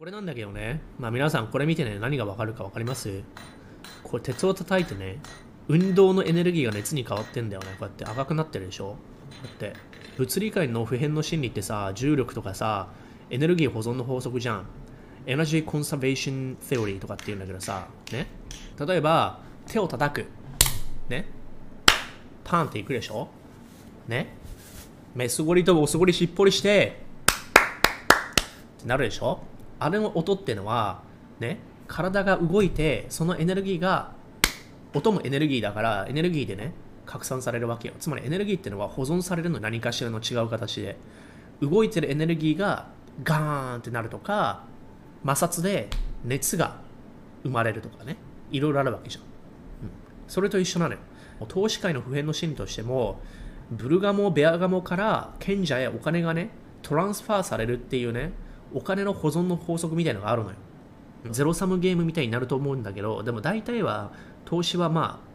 これなんだけどね、まあ皆さんこれ見てね、何がわかるかわかります？これ鉄を叩いてね、運動のエネルギーが熱に変わってんだよね。こうやって赤くなってるでしょ？だって、物理界の普遍の真理ってさ、重力とかさ、エネルギー保存の法則じゃん。エナジーコンサベーションセオリーとかって言うんだけどさ、ね？例えば、手を叩く。ね？パンっていくでしょ？ね？目すごりとおすごりしっぽりして、ってなるでしょ？あれの音ってのは、ね、体が動いて、そのエネルギーが、音もエネルギーだから、エネルギーでね、拡散されるわけよ。つまりエネルギーっていうのは保存されるの何かしらの違う形で、動いてるエネルギーがガーンってなるとか、摩擦で熱が生まれるとかね、いろいろあるわけじゃん。うん、それと一緒なのよ。投資界の普遍の心理としても、ブルガモ、ベアガモから賢者へお金がね、トランスファーされるっていうね、お金の保存の法則みたいのがあるのよ。ゼロサムゲームみたいになると思うんだけど、でも大体は投資はまあ、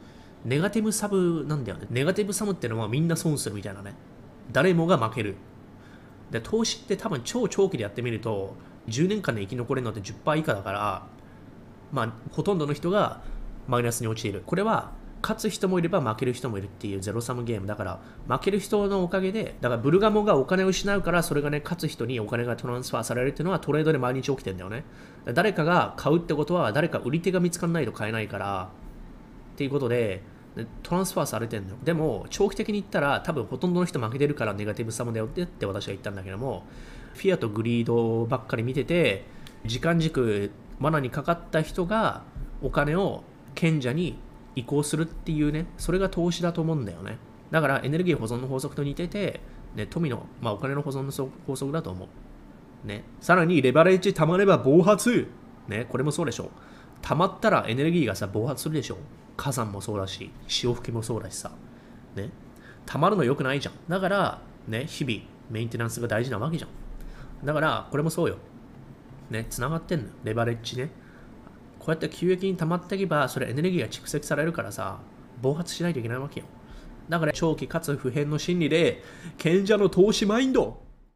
ネガティブサブなんだよね。ネガティブサムってのはみんな損するみたいなね。誰もが負ける。で、投資って多分超長期でやってみると、10年間で生き残れるのって10%以下だから、まあ、ほとんどの人がマイナスに陥る。これは勝つ人もいれば負ける人もいるっていうゼロサムゲームだから負ける人のおかげでだからブルガモがお金を失うからそれがね勝つ人にお金がトランスファーされるっていうのはトレードで毎日起きてんだよね。誰かが買うってことは誰か売り手が見つからないと買えないからっていうことでトランスファーされてんのでも長期的に言ったら多分ほとんどの人負けてるからネガティブサムだよってって私は言ったんだけどもフィアとグリードばっかり見てて時間軸罠にかかった人がお金を賢者に移行するっていうね、それが投資だと思うんだよね。だからエネルギー保存の法則と似てて、ね、富の、まあ、お金の保存の法則だと思う。ね、さらにレバレッジ溜まれば暴発。ね、これもそうでしょ。溜まったらエネルギーがさ、暴発するでしょ。火山もそうだし、潮吹きもそうだしさ。ね。溜まるの良くないじゃん。だから、ね、日々、メンテナンスが大事なわけじゃん。だから、これもそうよ。ね、繋がってんの。レバレッジね。こうやって急激に溜まっていけば、それエネルギーが蓄積されるからさ、暴発しないといけないわけよ。だから長期かつ普遍の心理で、賢者の投資マインド